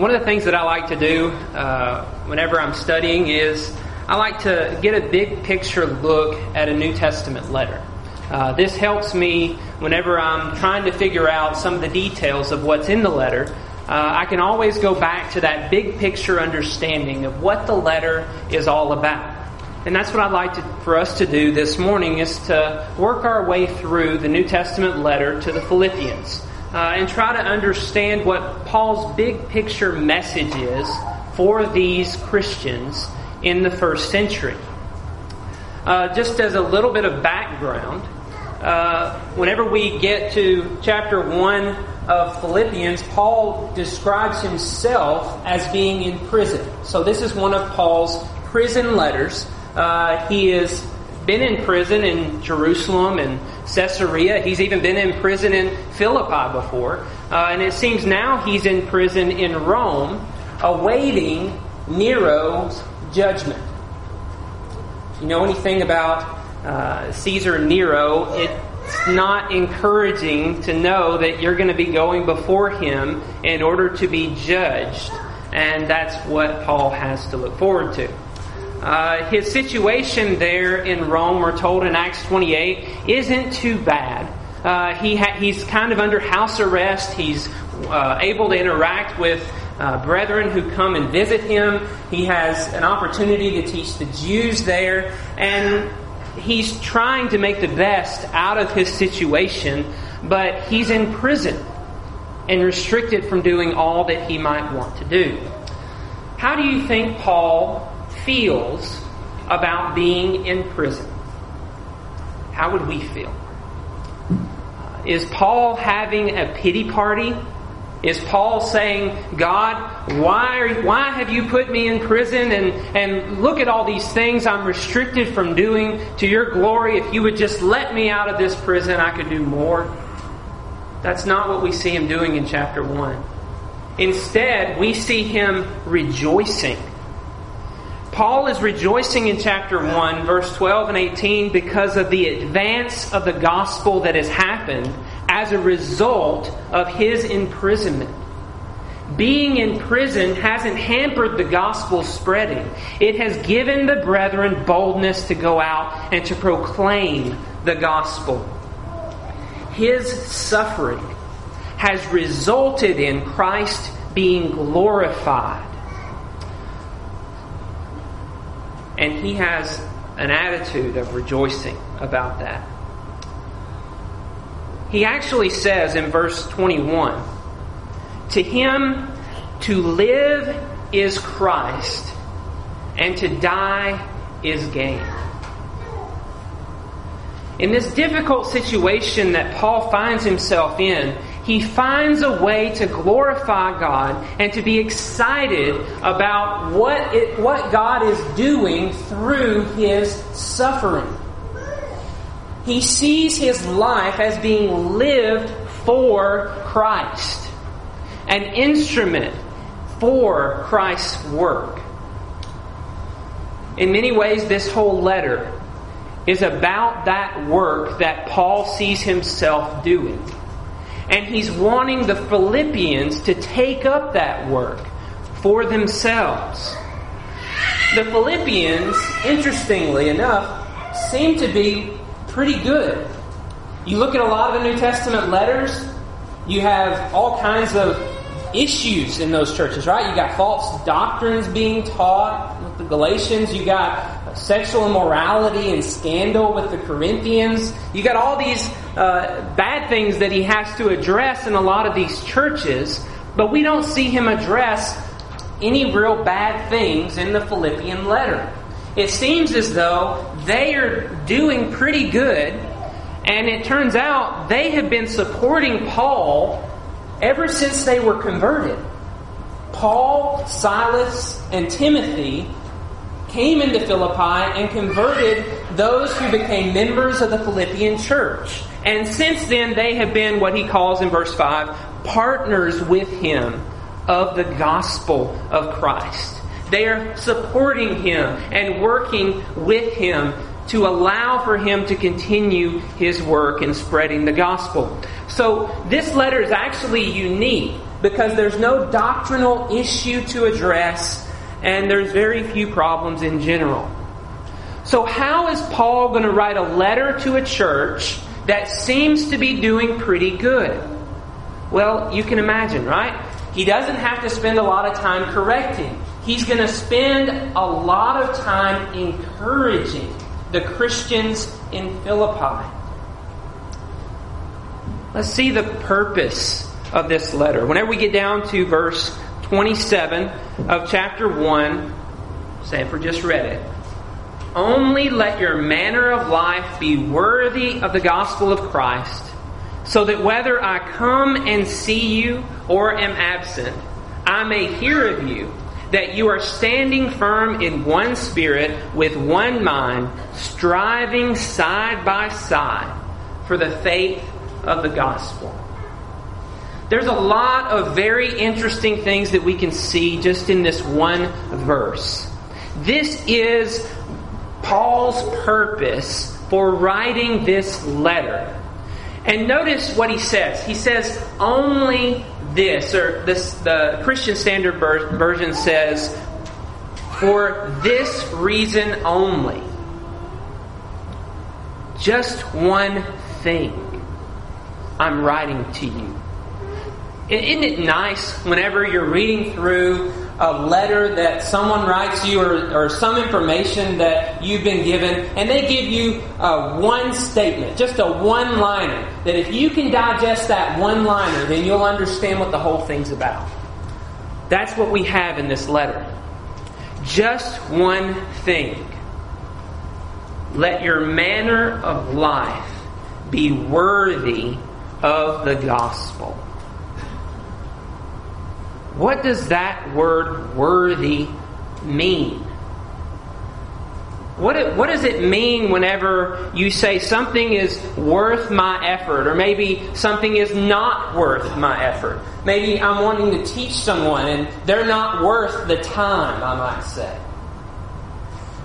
one of the things that I like to do uh, whenever I'm studying is I like to get a big picture look at a New Testament letter. Uh, this helps me whenever I'm trying to figure out some of the details of what's in the letter. Uh, I can always go back to that big picture understanding of what the letter is all about. And that's what I'd like to, for us to do this morning is to work our way through the New Testament letter to the Philippians uh, and try to understand what Paul's big picture message is for these Christians in the first century. Uh, just as a little bit of background, uh, whenever we get to chapter 1 of Philippians, Paul describes himself as being in prison. So, this is one of Paul's prison letters. Uh, he has been in prison in Jerusalem and Caesarea. He's even been in prison in Philippi before. Uh, and it seems now he's in prison in Rome, awaiting Nero's judgment. If you know anything about uh, Caesar Nero, it's not encouraging to know that you're going to be going before him in order to be judged. And that's what Paul has to look forward to. Uh, his situation there in Rome, we're told in Acts 28, isn't too bad. Uh, he ha- he's kind of under house arrest. He's uh, able to interact with uh, brethren who come and visit him. He has an opportunity to teach the Jews there. And he's trying to make the best out of his situation, but he's in prison and restricted from doing all that he might want to do. How do you think Paul feels about being in prison. How would we feel? Uh, is Paul having a pity party? Is Paul saying, God, why, are, why have you put me in prison? And, and look at all these things I'm restricted from doing to your glory. If you would just let me out of this prison, I could do more. That's not what we see him doing in chapter 1. Instead, we see him rejoicing Paul is rejoicing in chapter 1, verse 12 and 18, because of the advance of the gospel that has happened as a result of his imprisonment. Being in prison hasn't hampered the gospel spreading. It has given the brethren boldness to go out and to proclaim the gospel. His suffering has resulted in Christ being glorified And he has an attitude of rejoicing about that. He actually says in verse 21 To him to live is Christ, and to die is gain. In this difficult situation that Paul finds himself in, he finds a way to glorify God and to be excited about what, it, what God is doing through his suffering. He sees his life as being lived for Christ, an instrument for Christ's work. In many ways, this whole letter is about that work that Paul sees himself doing. And he's wanting the Philippians to take up that work for themselves. The Philippians, interestingly enough, seem to be pretty good. You look at a lot of the New Testament letters, you have all kinds of issues in those churches, right? You got false doctrines being taught with the Galatians, you got sexual immorality and scandal with the Corinthians, you got all these uh, bad things that he has to address in a lot of these churches, but we don't see him address any real bad things in the Philippian letter. It seems as though they are doing pretty good, and it turns out they have been supporting Paul ever since they were converted. Paul, Silas, and Timothy came into Philippi and converted those who became members of the Philippian church. And since then, they have been what he calls in verse 5 partners with him of the gospel of Christ. They are supporting him and working with him to allow for him to continue his work in spreading the gospel. So, this letter is actually unique because there's no doctrinal issue to address and there's very few problems in general. So, how is Paul going to write a letter to a church that seems to be doing pretty good? Well, you can imagine, right? He doesn't have to spend a lot of time correcting. He's going to spend a lot of time encouraging the Christians in Philippi. Let's see the purpose of this letter. Whenever we get down to verse 27 of chapter 1, Sanford just read it. Only let your manner of life be worthy of the gospel of Christ, so that whether I come and see you or am absent, I may hear of you that you are standing firm in one spirit, with one mind, striving side by side for the faith of the gospel. There's a lot of very interesting things that we can see just in this one verse. This is Paul's purpose for writing this letter. And notice what he says. He says, only this, or this, the Christian Standard Version says, for this reason only. Just one thing I'm writing to you. Isn't it nice whenever you're reading through a letter that someone writes you or, or some information that you've been given, and they give you uh, one statement, just a one liner, that if you can digest that one liner, then you'll understand what the whole thing's about. That's what we have in this letter. Just one thing. Let your manner of life be worthy of the gospel. What does that word worthy mean? What, it, what does it mean whenever you say something is worth my effort, or maybe something is not worth my effort? Maybe I'm wanting to teach someone and they're not worth the time, I might say.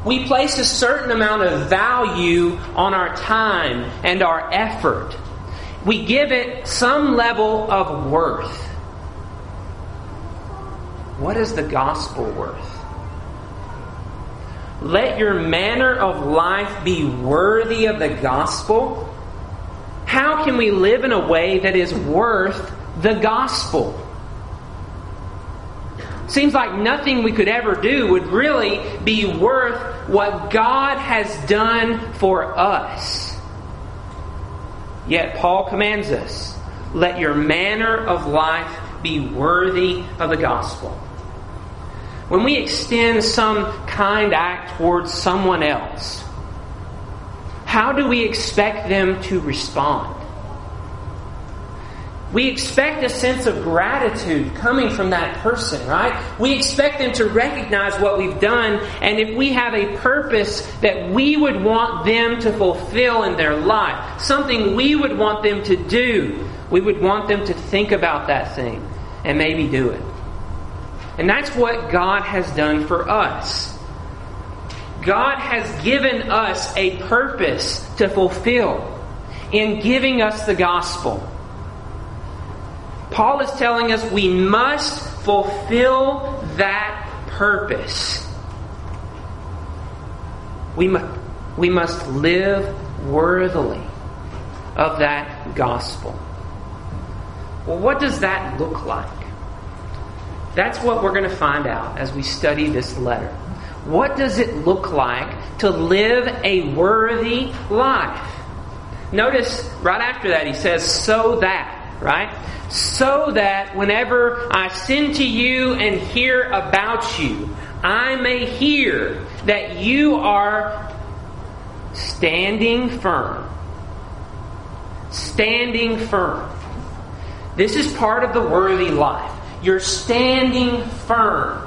We place a certain amount of value on our time and our effort we give it some level of worth. What is the gospel worth? Let your manner of life be worthy of the gospel. How can we live in a way that is worth the gospel? Seems like nothing we could ever do would really be worth what God has done for us. Yet Paul commands us let your manner of life be worthy of the gospel. When we extend some kind act towards someone else, how do we expect them to respond? We expect a sense of gratitude coming from that person, right? We expect them to recognize what we've done, and if we have a purpose that we would want them to fulfill in their life, something we would want them to do, we would want them to think about that thing and maybe do it. And that's what God has done for us. God has given us a purpose to fulfill in giving us the gospel. Paul is telling us we must fulfill that purpose. We must, we must live worthily of that gospel. Well, what does that look like? That's what we're going to find out as we study this letter. What does it look like to live a worthy life? Notice right after that he says, so that, right? so that whenever I send to you and hear about you, I may hear that you are standing firm. Standing firm. This is part of the worthy life. You're standing firm.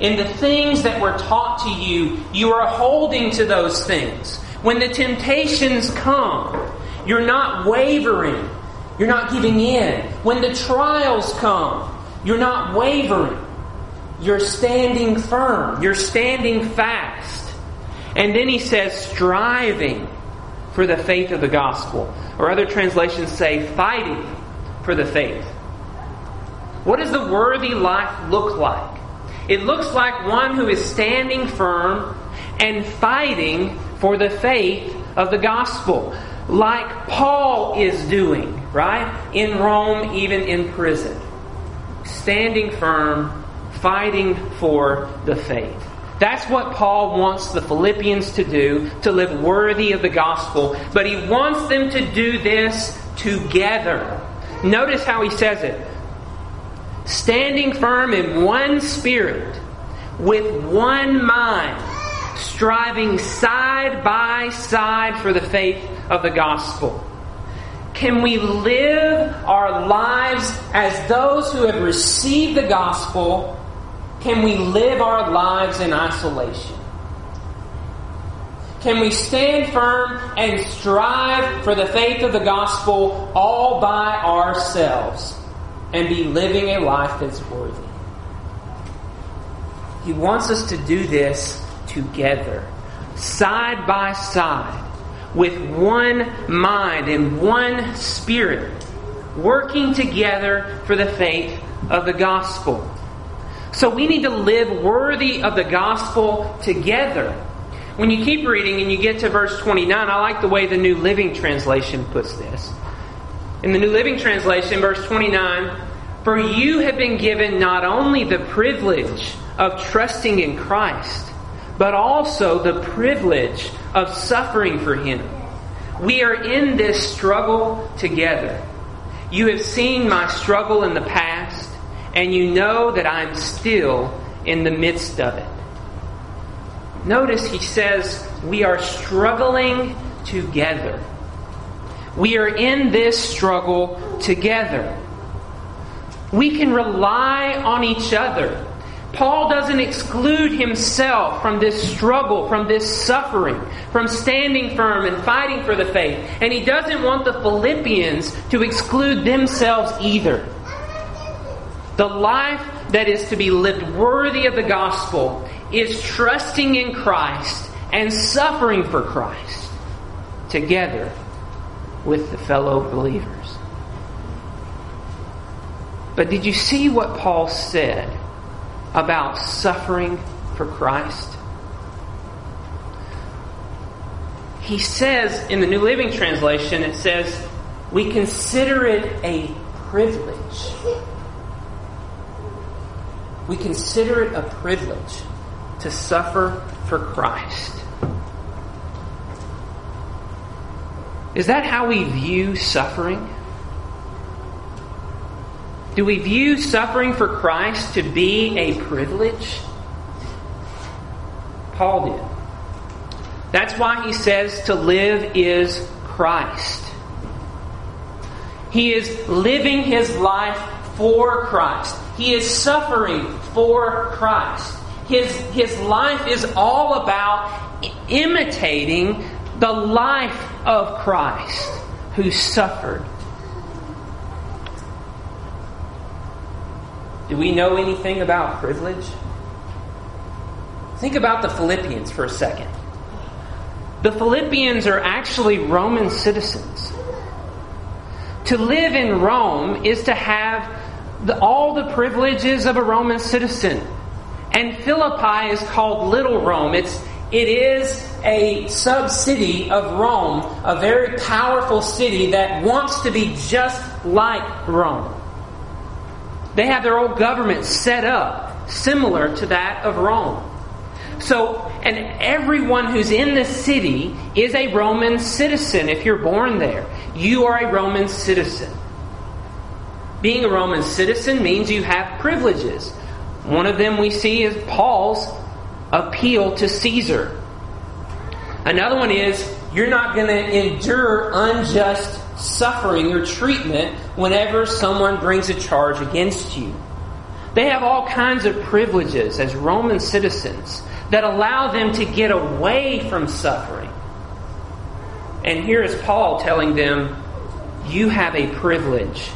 In the things that were taught to you, you are holding to those things. When the temptations come, you're not wavering you're not giving in. When the trials come, you're not wavering. You're standing firm. You're standing fast. And then he says, striving for the faith of the gospel. Or other translations say, fighting for the faith. What does the worthy life look like? It looks like one who is standing firm and fighting for the faith of the gospel, like Paul is doing, right? In Rome, even in prison. Standing firm, fighting for the faith. That's what Paul wants the Philippians to do, to live worthy of the gospel. But he wants them to do this together. Notice how he says it standing firm in one spirit, with one mind, striving side by side for the faith of the gospel. Can we live our lives as those who have received the gospel? Can we live our lives in isolation? Can we stand firm and strive for the faith of the gospel all by ourselves? And be living a life that's worthy. He wants us to do this together, side by side, with one mind and one spirit, working together for the faith of the gospel. So we need to live worthy of the gospel together. When you keep reading and you get to verse 29, I like the way the New Living Translation puts this. In the New Living Translation, verse 29, for you have been given not only the privilege of trusting in Christ, but also the privilege of suffering for Him. We are in this struggle together. You have seen my struggle in the past, and you know that I'm still in the midst of it. Notice he says, We are struggling together. We are in this struggle together. We can rely on each other. Paul doesn't exclude himself from this struggle, from this suffering, from standing firm and fighting for the faith. And he doesn't want the Philippians to exclude themselves either. The life that is to be lived worthy of the gospel is trusting in Christ and suffering for Christ together with the fellow believers. But did you see what Paul said about suffering for Christ? He says in the New Living Translation, it says, we consider it a privilege. We consider it a privilege to suffer for Christ. Is that how we view suffering? Do we view suffering for Christ to be a privilege? Paul did. That's why he says to live is Christ. He is living his life for Christ. He is suffering for Christ. His, his life is all about imitating the life of Christ who suffered Do we know anything about privilege? Think about the Philippians for a second. The Philippians are actually Roman citizens. To live in Rome is to have the, all the privileges of a Roman citizen. And Philippi is called Little Rome. It's, it is a sub city of Rome, a very powerful city that wants to be just like Rome. They have their own government set up similar to that of Rome. So, and everyone who's in the city is a Roman citizen if you're born there. You are a Roman citizen. Being a Roman citizen means you have privileges. One of them we see is Paul's appeal to Caesar. Another one is you're not going to endure unjust suffering or treatment whenever someone brings a charge against you. They have all kinds of privileges as Roman citizens that allow them to get away from suffering. And here is Paul telling them, You have a privilege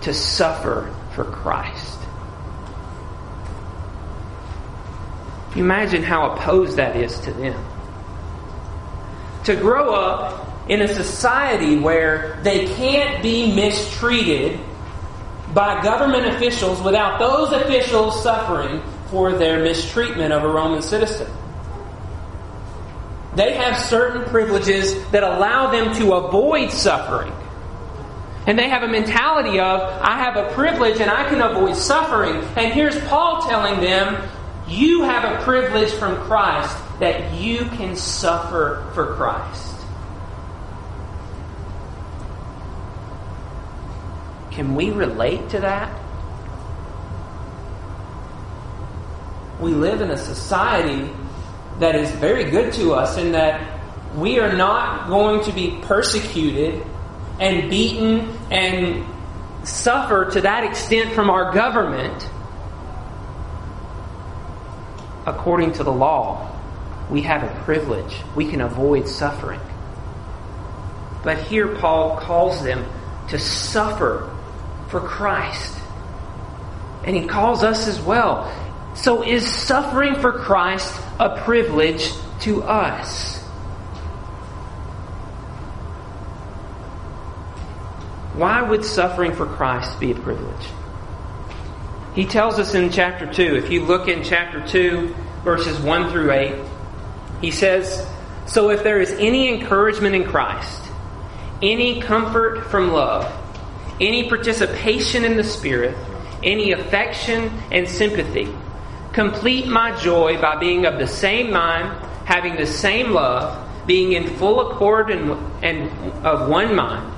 to suffer for Christ. Imagine how opposed that is to them. To grow up in a society where they can't be mistreated by government officials without those officials suffering for their mistreatment of a Roman citizen. They have certain privileges that allow them to avoid suffering. And they have a mentality of, I have a privilege and I can avoid suffering. And here's Paul telling them, you have a privilege from Christ that you can suffer for Christ. Can we relate to that? We live in a society that is very good to us in that we are not going to be persecuted and beaten and suffer to that extent from our government according to the law. We have a privilege. We can avoid suffering. But here Paul calls them to suffer for Christ. And he calls us as well. So is suffering for Christ a privilege to us? Why would suffering for Christ be a privilege? He tells us in chapter 2, if you look in chapter 2, verses 1 through 8, he says, So if there is any encouragement in Christ, any comfort from love, any participation in the Spirit, any affection and sympathy. Complete my joy by being of the same mind, having the same love, being in full accord and, and of one mind.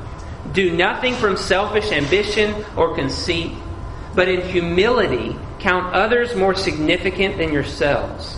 Do nothing from selfish ambition or conceit, but in humility count others more significant than yourselves.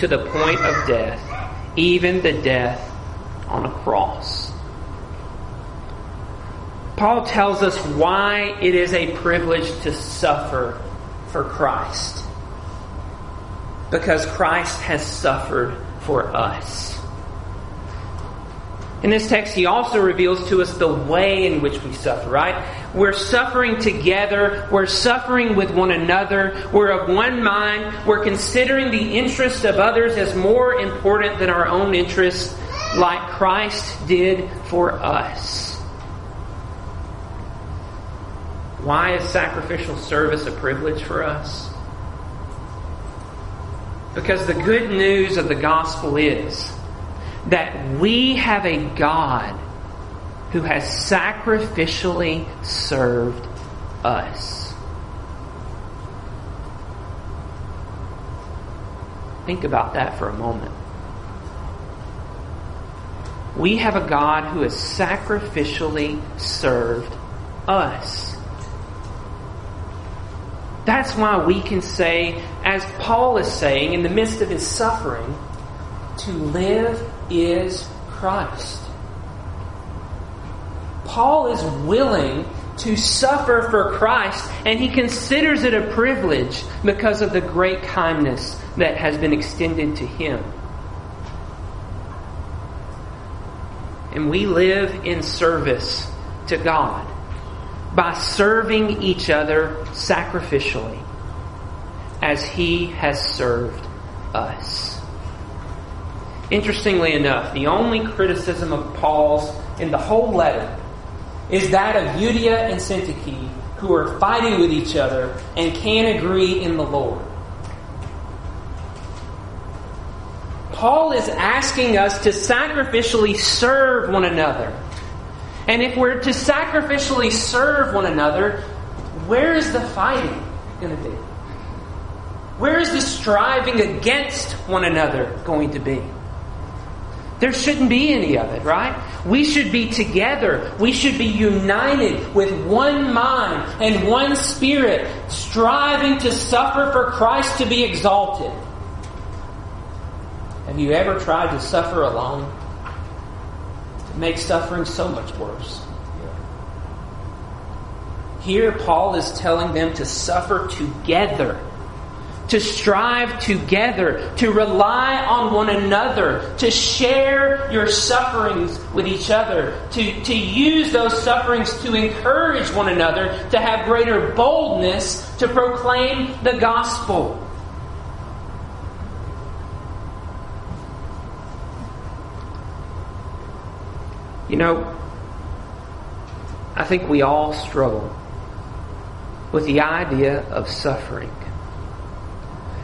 to the point of death, even the death on a cross. Paul tells us why it is a privilege to suffer for Christ. Because Christ has suffered for us. In this text, he also reveals to us the way in which we suffer, right? We're suffering together. We're suffering with one another. We're of one mind. We're considering the interest of others as more important than our own interests, like Christ did for us. Why is sacrificial service a privilege for us? Because the good news of the gospel is that we have a God who has sacrificially served us. Think about that for a moment. We have a God who has sacrificially served us. That's why we can say, as Paul is saying in the midst of his suffering, to live is Christ. Paul is willing to suffer for Christ, and he considers it a privilege because of the great kindness that has been extended to him. And we live in service to God by serving each other sacrificially as he has served us. Interestingly enough, the only criticism of Paul's in the whole letter is that of Euodia and Syntyche, who are fighting with each other and can't agree in the Lord. Paul is asking us to sacrificially serve one another and if we're to sacrificially serve one another, where is the fighting going to be? Where is the striving against one another going to be? There shouldn't be any of it, right? We should be together. We should be united with one mind and one spirit, striving to suffer for Christ to be exalted. Have you ever tried to suffer alone? It makes suffering so much worse. Here, Paul is telling them to suffer together, to strive together, to rely on one another, to share your sufferings with each other, to, to use those sufferings to encourage one another, to have greater boldness to proclaim the gospel. You know, I think we all struggle with the idea of suffering,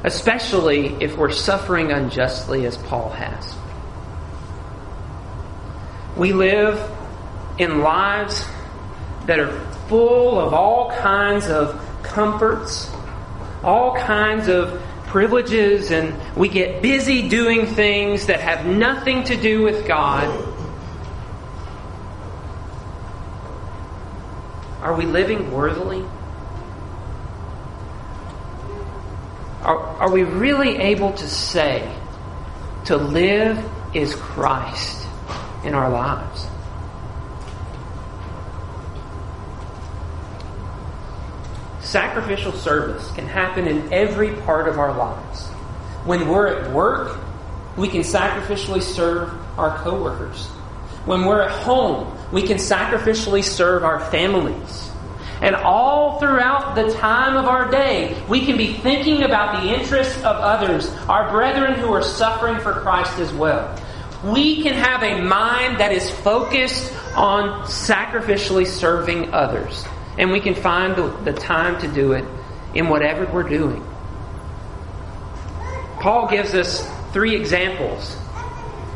especially if we're suffering unjustly as Paul has. We live in lives that are full of all kinds of comforts, all kinds of privileges, and we get busy doing things that have nothing to do with God. Are we living worthily? Are, we really able to say, to live is Christ in our lives? Sacrificial service can happen in every part of our lives. When we're at work, we can sacrificially serve our coworkers. When we're at home, we can sacrificially serve our families. And all throughout the time of our day, we can be thinking about the interests of others, our brethren who are suffering for Christ as well. We can have a mind that is focused on sacrificially serving others. And we can find the, time to do it in whatever we're doing. Paul gives us three examples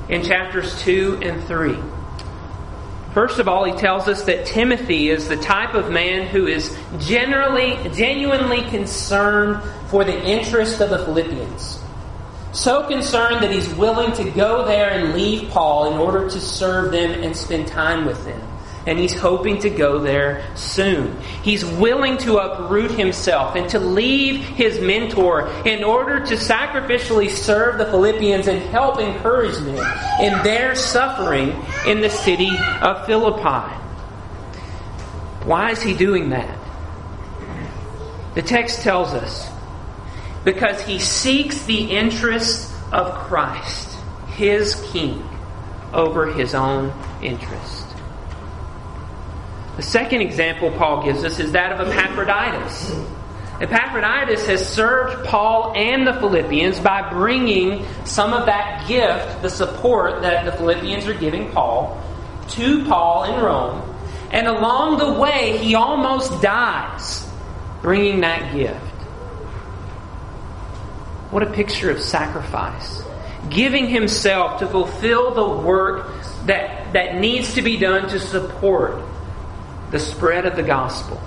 in chapters 2 and 3. First of all, he tells us that Timothy is the type of man who is generally, genuinely concerned for the interest of the Philippians. So concerned that he's willing to go there and leave Paul in order to serve them and spend time with them and he's hoping to go there soon. He's willing to uproot himself and to leave his mentor in order to sacrificially serve the Philippians and help encourage them in their suffering in the city of Philippi. Why is he doing that? The text tells us because he seeks the interests of Christ, his king, over his own interests. The second example Paul gives us is that of Epaphroditus. Epaphroditus has served Paul and the Philippians by bringing some of that gift, the support that the Philippians are giving Paul, to Paul in Rome. And along the way, he almost dies bringing that gift. What a picture of sacrifice. Giving himself to fulfill the work that, that needs to be done to support the spread of the gospel.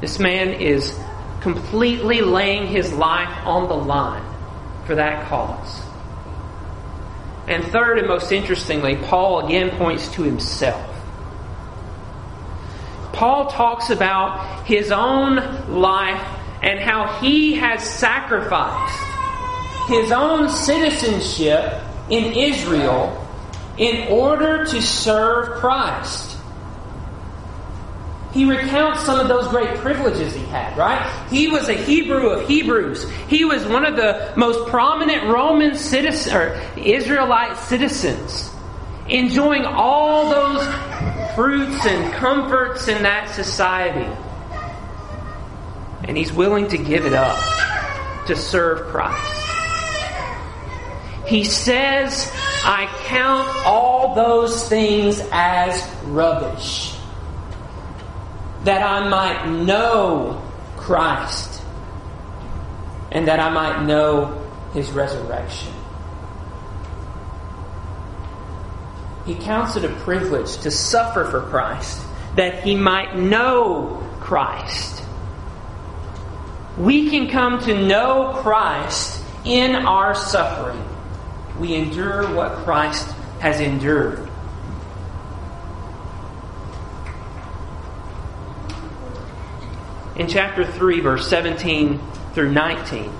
This man is completely laying his life on the line for that cause. And third, and most interestingly, Paul again points to himself. Paul talks about his own life and how he has sacrificed his own citizenship in Israel in order to serve Christ he recounts some of those great privileges he had, right? He was a Hebrew of Hebrews. He was one of the most prominent Roman citizens, or Israelite citizens, enjoying all those fruits and comforts in that society. And he's willing to give it up to serve Christ. He says, I count all those things as rubbish that I might know Christ and that I might know his resurrection. He counts it a privilege to suffer for Christ that he might know Christ. We can come to know Christ in our suffering. We endure what Christ has endured. In chapter 3, verse 17 through 19.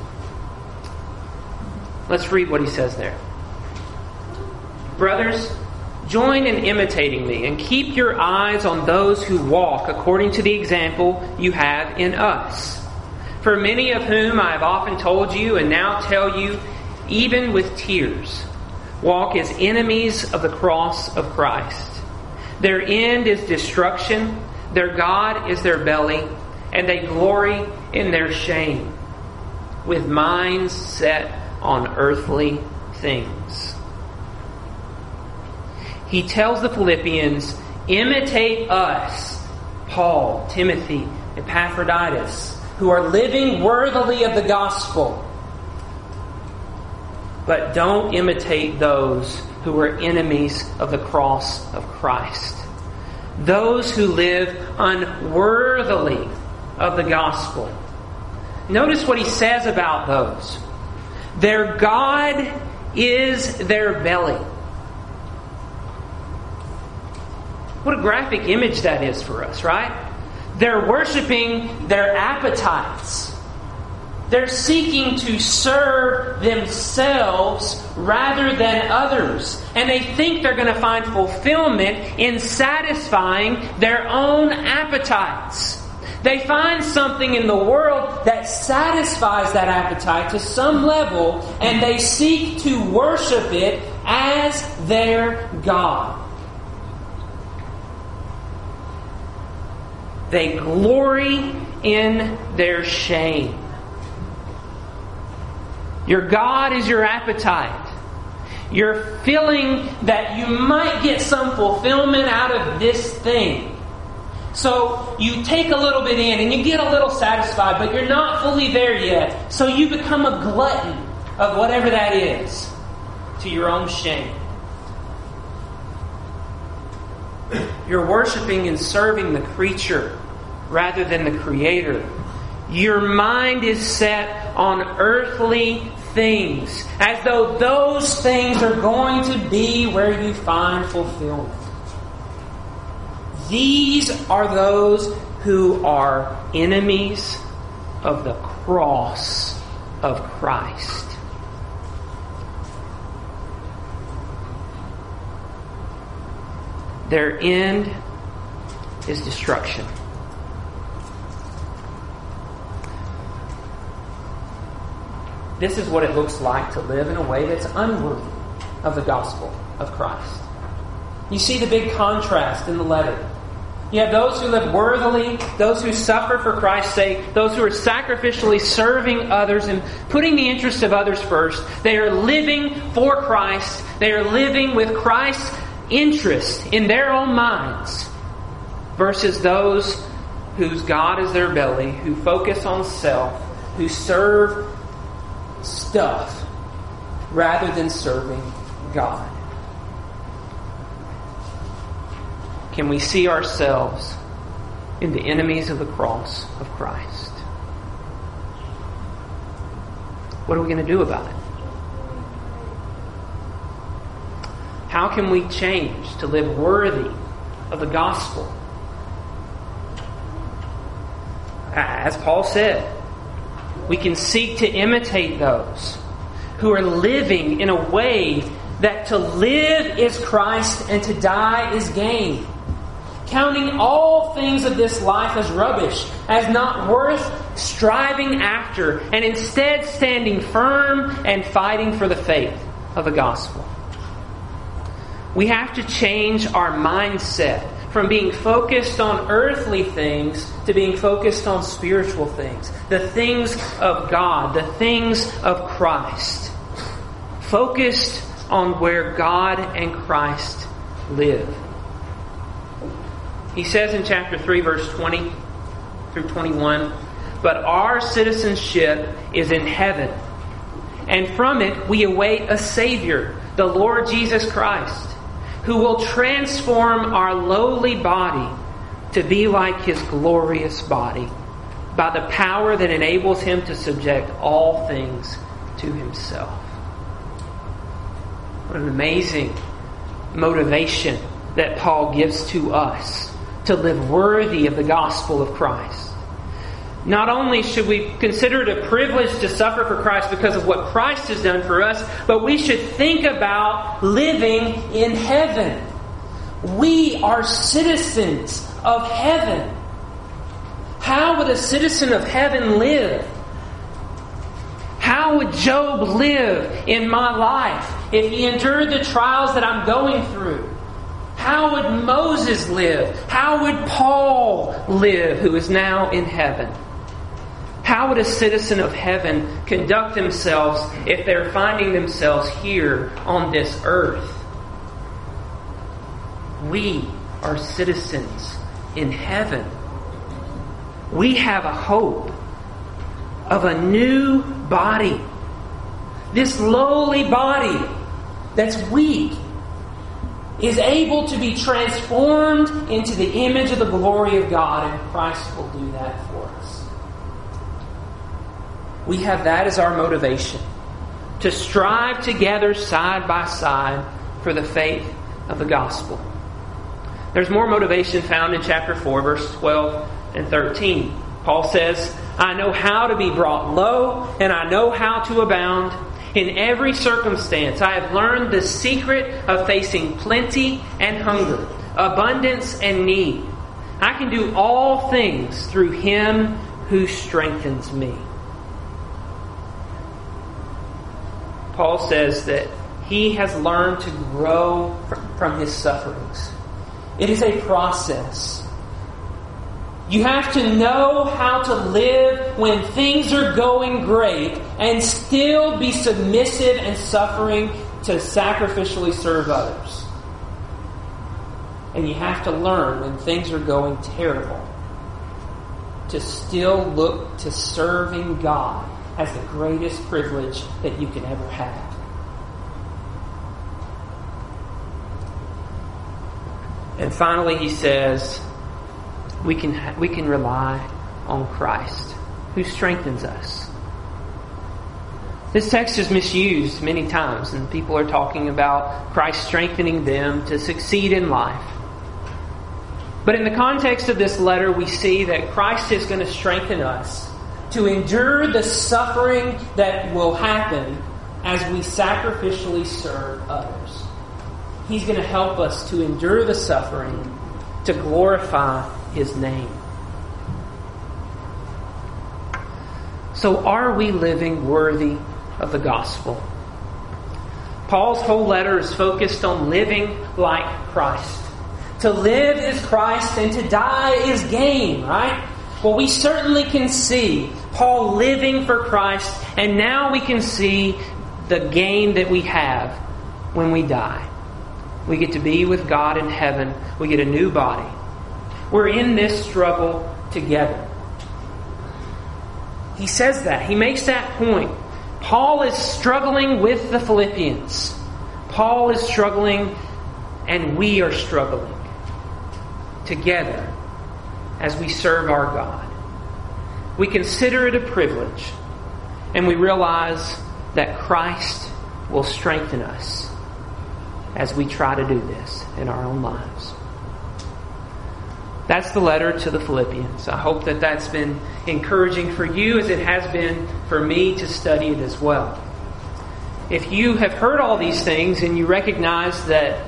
Let's read what he says there. Brothers, Join in imitating me and keep your eyes on those who walk according to the example you have in us. For many of whom I have often told you and now tell you, even with tears, walk as enemies of the cross of Christ. Their end is destruction, their God is their belly, and they glory in their shame, with minds set on earthly things he tells the Philippians, imitate us, Paul, Timothy, Epaphroditus, who are living worthily of the gospel. But don't imitate those who are enemies of the cross of Christ. Those who live unworthily of the gospel. Notice what he says about those. Their God is their belly. What a graphic image that is for us, right? They're worshiping their appetites. They're seeking to serve themselves rather than others. And they think they're going to find fulfillment in satisfying their own appetites. They find something in the world that satisfies that appetite to some level, and they seek to worship it as their God. They glory in their shame. Your God is your appetite. You're feeling that you might get some fulfillment out of this thing. So you take a little bit in and you get a little satisfied, but you're not fully there yet. So you become a glutton of whatever that is to your own shame. You're worshiping and serving the creature rather than the Creator. Your mind is set on earthly things, as though those things are going to be where you find fulfillment. These are those who are enemies of the cross of Christ. Their end is destruction. This is what it looks like to live in a way that's unworthy of the gospel of Christ. You see the big contrast in the letter. You have those who live worthily, those who suffer for Christ's sake, those who are sacrificially serving others and putting the interests of others first. They are living for Christ. They are living with Christ's interest in their own minds versus those whose God is their belly, who focus on self, who serve stuff rather than serving God? Can we see ourselves in the enemies of the cross of Christ? What are we going to do about it? How can we change to live worthy of the gospel? As Paul said, we can seek to imitate those who are living in a way that to live is Christ and to die is gain. Counting all things of this life as rubbish, as not worth striving after, and instead standing firm and fighting for the faith of the gospel. We have to change our mindset from being focused on earthly things to being focused on spiritual things, the things of God, the things of Christ. Focused on where God and Christ live. He says in chapter 3, verse 20 through 21, But our citizenship is in heaven, and from it we await a Savior, the Lord Jesus Christ who will transform our lowly body to be like his glorious body by the power that enables him to subject all things to himself. What an amazing motivation that Paul gives to us to live worthy of the gospel of Christ. Not only should we consider it a privilege to suffer for Christ because of what Christ has done for us, but we should think about living in heaven We are citizens of heaven. How would a citizen of heaven live? How would Job live in my life if he endured the trials that I'm going through? How would Moses live? How would Paul live, who is now in heaven? How would a citizen of heaven conduct themselves if they're finding themselves here on this earth? We are citizens in heaven. We have a hope of a new body. This lowly body that's weak is able to be transformed into the image of the glory of God, and Christ will do that for us. We have that as our motivation to strive together side by side for the faith of the gospel. There's more motivation found in chapter 4, verse 12 and 13. Paul says, I know how to be brought low, and I know how to abound. In every circumstance, I have learned the secret of facing plenty and hunger, abundance and need. I can do all things through Him who strengthens me. Paul says that he has learned to grow from his sufferings. It is a process. You have to know how to live when things are going great and still be submissive and suffering to sacrificially serve others. And you have to learn when things are going terrible to still look to serving God as the greatest privilege that you can ever have. And finally, he says, we can, we can rely on Christ, who strengthens us. This text is misused many times, and people are talking about Christ strengthening them to succeed in life. But in the context of this letter, we see that Christ is going to strengthen us to endure the suffering that will happen as we sacrificially serve others. He's going to help us to endure the suffering to glorify his name. So, are we living worthy of the gospel? Paul's whole letter is focused on living like Christ. To live is Christ and to die is gain, right? Well, we certainly can see Paul living for Christ, and now we can see the gain that we have when we die. We get to be with God in heaven, we get a new body. We're in this struggle together. He says that. He makes that point. Paul is struggling with the Philippians. Paul is struggling, and we are struggling together as we serve our God. We consider it a privilege, and we realize that Christ will strengthen us as we try to do this in our own lives. That's the letter to the Philippians. I hope that that's been encouraging for you as it has been for me to study it as well. If you have heard all these things and you recognize that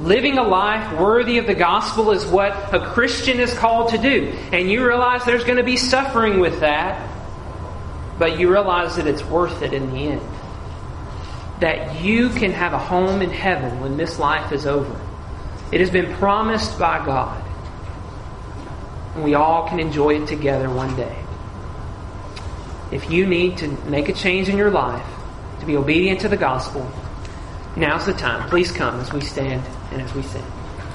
living a life worthy of the gospel is what a Christian is called to do, and you realize there's going to be suffering with that, but you realize that it's worth it in the end, that you can have a home in heaven when this life is over. It has been promised by God and we all can enjoy it together one day. If you need to make a change in your life, to be obedient to the gospel, now's the time. Please come as we stand and as we sing.